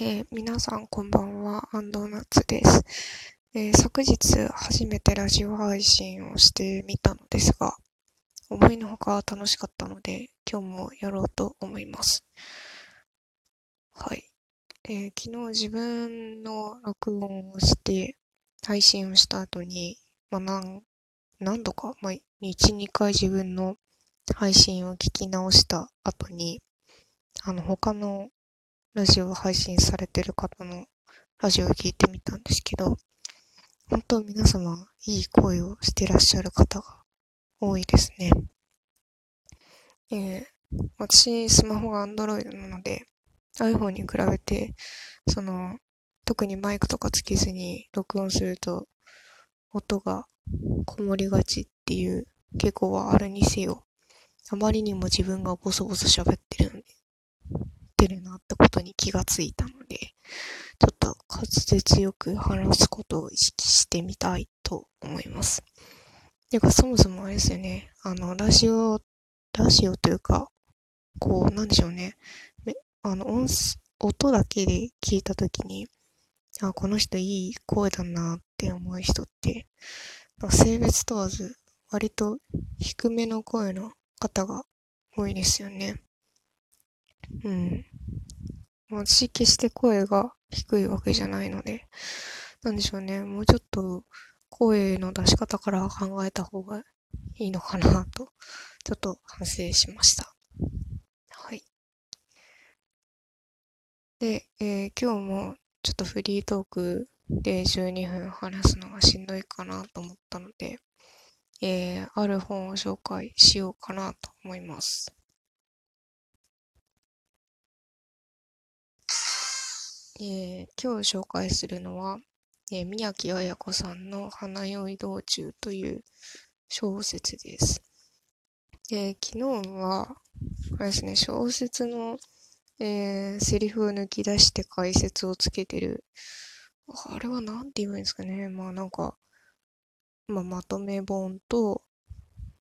えー皆さんこんばんは、アンドーナツです。えー昨日初めてラジオ配信をしてみたのですが、思いのほか楽しかったので、今日もやろうと思います。はい。えー昨日自分の録音をして、配信をした後に、まあ、何、何度か、まあ、1、2回自分の配信を聞き直した後に、あの、他のラジオ配信されてる方のラジオを聞いてみたんですけど、本当皆様いい声をしてらっしゃる方が多いですね。えー私、スマホが Android なので、iPhone に比べて、その、特にマイクとかつけずに録音すると、音がこもりがちっていう傾向はあるにせよ、あまりにも自分がボソボソ喋ってるの、てるなってことに気がついたので、ちょっと滑舌よく話すことを意識してみたいと思います。てか、そもそもあれですよね、あの、ラジオ、ラジオというか、こう、なんでしょうね、あの、音、音だけで聞いたときに、あ、この人いい声だなって思う人って、性別問わず、割と低めの声の方が多いですよね。うん。私、決して声が低いわけじゃないので、なんでしょうね。もうちょっと声の出し方から考えた方がいいのかなと、ちょっと反省しました。はい。で、えー今日もちょっとフリートークで12分話すのがしんどいかなと思ったので、えーある本を紹介しようかなと思います。えー今日紹介するのは、えー宮城彩子さんの花酔い道中という小説です。で、昨日は、あれですね、小説の、えーセリフを抜き出して解説をつけてる、あれはなんて言えばいいんですかね。まあなんか、まあまとめ本と、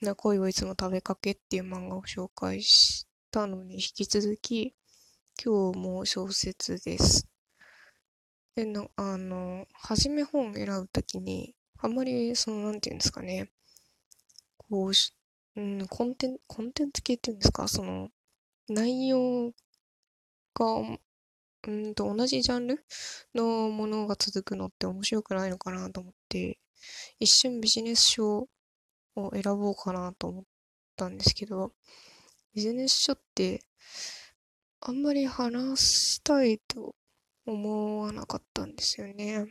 な恋をいつも食べかけっていう漫画を紹介したのに引き続き、今日も小説です。で、な、あの、はじめ本選ぶときに、あんまり、その、なんていうんですかね、こうし、うん、コンテン、コンテンツ系っていうんですか、その、内容が、うんと、同じジャンルのものが続くのって面白くないのかなと思って、一瞬ビジネス書を選ぼうかなと思ったんですけど、ビジネス書って、あんまり話したいと思わなかったんですよね。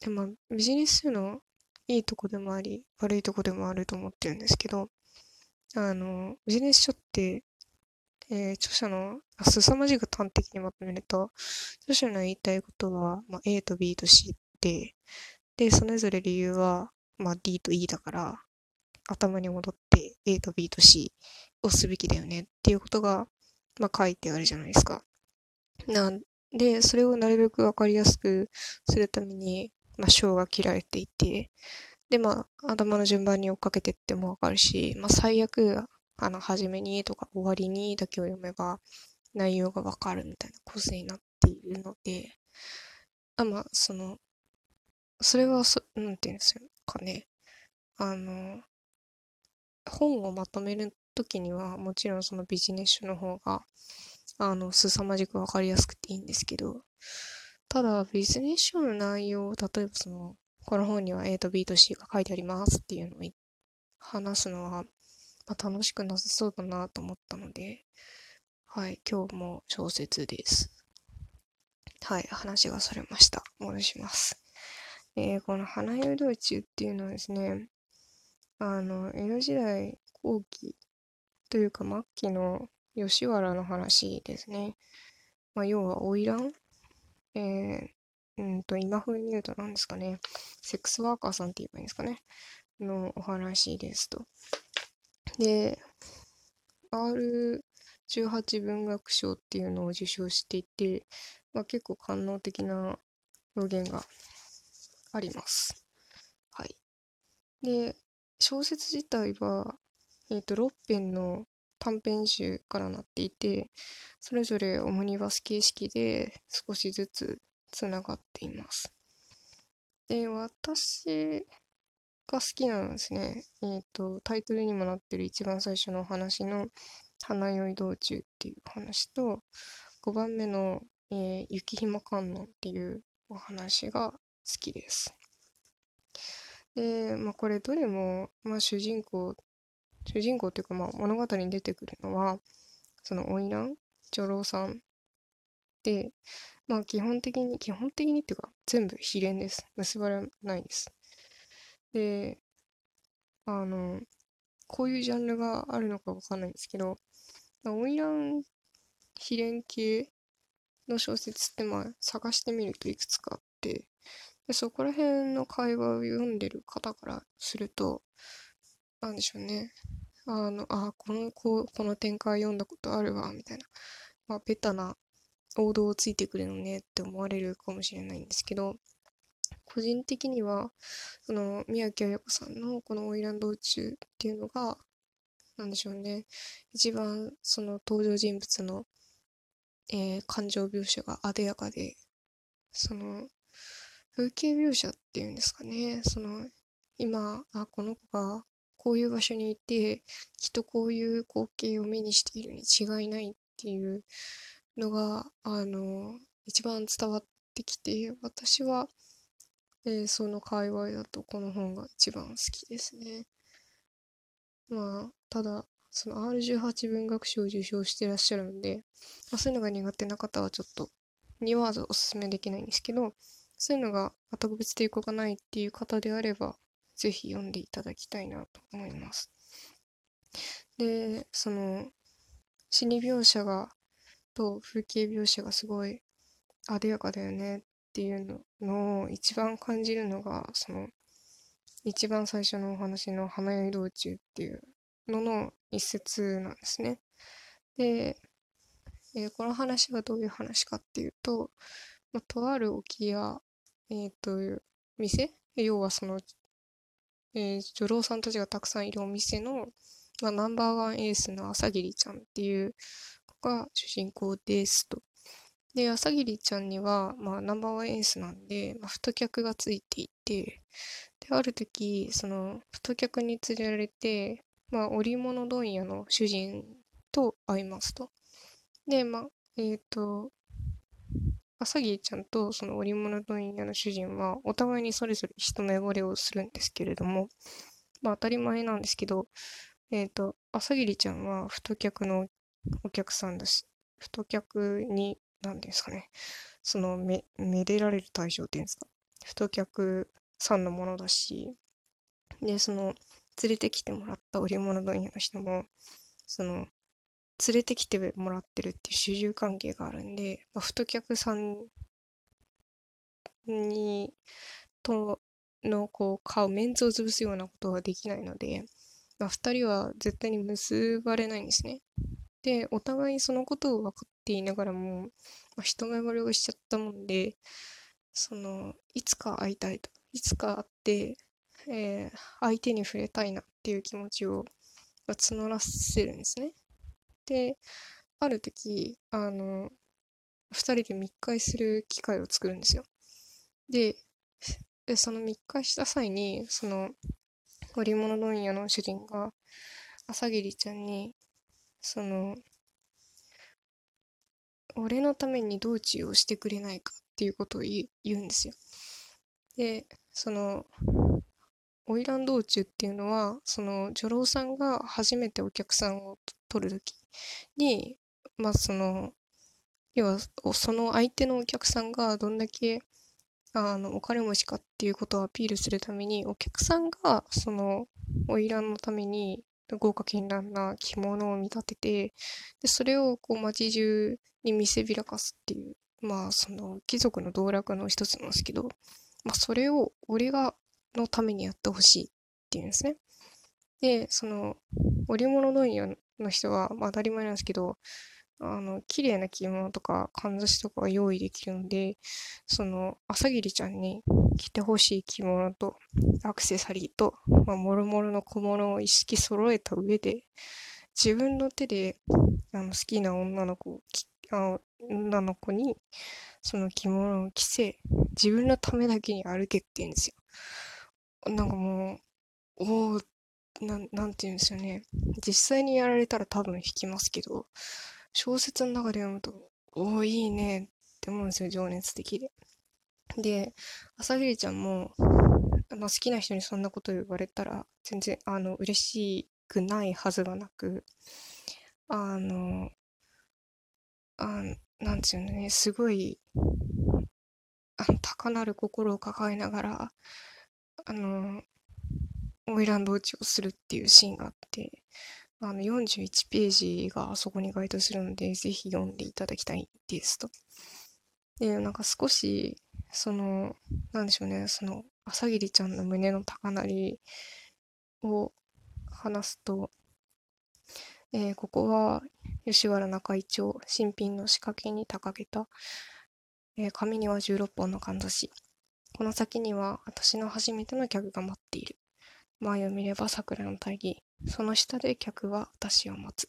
でも、ビジネスのいいとこでもあり、悪いとこでもあると思ってるんですけど、あの、ビジネス書って、えー著者の、あ、凄まじく端的にまとめると、著者の言いたいことは、まあ、A と B と C で、で、それぞれ理由は、まあ、D と E だから、頭に戻って A と B と C をすべきだよねっていうことが、まあ、書いてあるじゃないですか。なで、それをなるべくわかりやすくするために、まあ、章が切られていて、で、まあ、頭の順番に追っかけてってもわかるし、まあ、最悪、あの、初めにとか終わりにだけを読めば、内容がわかるみたいな構成になっているので、あ、まあ、その、それはそ、なんていうんですかね。あの、本をまとめるときには、もちろんそのビジネス書の方が、あの、凄まじくわかりやすくていいんですけど、ただ、ビジネス書の内容を、例えばその、この本には A と B と C が書いてありますっていうのを話すのは、まあ、楽しくなさそうだなと思ったので、はい、今日も小説です。はい、話がそれました。戻します。えーこの花酔い道中っていうのはですね、あの、江戸時代後期というか末期の吉原の話ですね。まあ、要は花魁？えー、うんと、今風に言うと何ですかね。セックスワーカーさんって言えばいいんですかね。のお話ですと。で、R18 文学賞っていうのを受賞していて、まあ、結構官能的な表現があります。はい。で、小説自体は、えっと、6編の短編集からなっていて、それぞれオムニバス形式で少しずつつながっています。で、私が好きなのですね、えっ、ー、と、タイトルにもなってる一番最初のお話の花酔い道中っていう話と、5番目の、えー、雪ひま観音っていうお話が好きです。で、まあこれどれも、まあ主人公、主人公っていうかまあ物語に出てくるのは、その花魁、女郎さんで、まあ基本的に、基本的にっていうか全部秘伝です。結ばれないです。で、あの、こういうジャンルがあるのかわかんないんですけど、花魁秘伝系の小説ってまあ探してみるといくつかあって、でそこら辺の会話を読んでる方からすると、なんでしょうね。あの、あ、この、ここの展開読んだことあるわ、みたいな。まあ、ベタな王道をついてくるのねって思われるかもしれないんですけど、個人的には、その、宮城彩子さんのこの花魁道中っていうのが、なんでしょうね。一番その登場人物の、えー、感情描写があでやかで、その、風景描写っていうんですかね。その、今、あ、この子がこういう場所にいて、きっとこういう光景を目にしているに違いないっていうのが、あの、一番伝わってきて、私は、えー、その界隈だとこの本が一番好きですね。まあ、ただ、その R18 文学賞を受賞してらっしゃるので、まあ、そういうのが苦手な方はちょっと2ワードおすすめできないんですけど、そういうのが特別抵抗がないっていう方であれば、ぜひ読んでいただきたいなと思います。で、その、死に描写が、と風景描写がすごいあでやかだよねっていうのを一番感じるのが、その、一番最初のお話の花酔い道中っていうのの一節なんですね。で、えー、この話はどういう話かっていうと、ま、とある沖屋えっ、ー、と、店？要はその、えー、女郎さんたちがたくさんいるお店の、まあ、ナンバーワンエースの朝霧ちゃんっていう子が主人公ですと。で、朝霧ちゃんには、まあ、ナンバーワンエースなんで、まあ、太客がついていて、で、ある時、その、太客に連れられて、まあ、織物問屋の主人と会いますと。で、まあ、えっ、ー、と、朝霧ちゃんとその織物問屋の主人はお互いにそれぞれ一目惚れをするんですけれども、まあ当たり前なんですけど、えっ、ー、と、朝霧ちゃんは太客のお客さんだし、太客に、何ですかね、そのめ、めでられる対象っていうんですか、太客さんのものだし、で、その、連れてきてもらった織物問屋の人も、その、連れてきてもらってるっていう主従関係があるんで、まあ、太客さんに、との、こう、顔、メンツを潰すようなことはできないので、まあ、二人は絶対に結ばれないんですね。で、お互いそのことを分かっていながらも、まあ、一目惚れをしちゃったもんで、その、いつか会いたいと、いつか会って、えー、相手に触れたいなっていう気持ちを募らせるんですね。で、ある時、あの、二人で密会する機会を作るんですよ。で、その密会した際に、その、織物問屋の主人が、朝霧ちゃんに、その、俺のために道中をしてくれないかっていうことを言うんですよ。で、その、花魁道中っていうのは、その、女郎さんが初めてお客さんを取るときに、まあその、要はその相手のお客さんがどんだけあのお金持ちかっていうことをアピールするためにお客さんがその花魁のために豪華絢爛な着物を見立ててでそれをこう街中に見せびらかすっていうまあその貴族の道楽の一つなんですけど、まあ、それを俺がのためにやってほしいっていうんですね。でその織物問屋の人は、まあ、当たり前なんですけど、あの、綺麗な着物とか、かんざしとかが用意できるので、その、朝霧ちゃんに着てほしい着物と、アクセサリーと、まあ、もろもろの小物を意識揃えた上で、自分の手であの好きな女の子あ女の子にその着物を着せ自分のためだけに歩けって言うんですよ。なんかもうおおななんて言うんですよね。実際にやられたら多分弾きますけど小説の中で読むとおおいいねって思うんですよ情熱的で。で朝霧ちゃんも、まあ、好きな人にそんなこと言われたら全然あの嬉しくないはずがなくあのあなんていうのね。すごいあの高鳴る心を抱えながらあの花魁道中をするっていうシーンがあってあの41ページがあそこに該当するのでぜひ読んでいただきたいですと。でなんか少しそのなんでしょうねその朝霧ちゃんの胸の高鳴りを話すと、えー、ここは吉原中井町新品の仕掛けに掲げた、えー、上には16本のかんざしこの先には私の初めての客が待っている前を見れば桜の大義その下で客は私を待つ。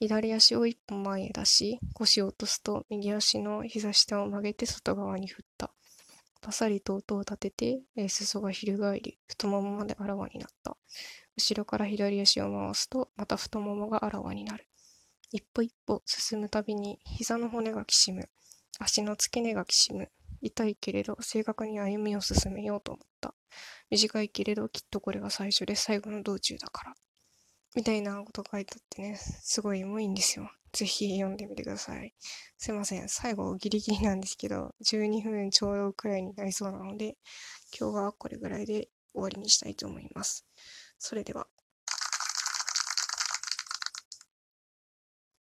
左足を一歩前へ出し腰を落とすと右足の膝下を曲げて外側に振った。パサリと音を立てて、えー、裾が翻り太ももまであらわになった。後ろから左足を回すとまた太ももがあらわになる。一歩一歩進むたびに膝の骨がきしむ。足の付け根がきしむ。痛いけれど正確に歩みを進めようと思った。短いけれどきっとこれが最初で最後の道中だから。みたいなこと書いてあってね。すごいエモいんですよ。ぜひ読んでみてください。すいません。最後ギリギリなんですけど12分ちょうどくらいになりそうなので今日はこれぐらいで終わりにしたいと思います。それでは。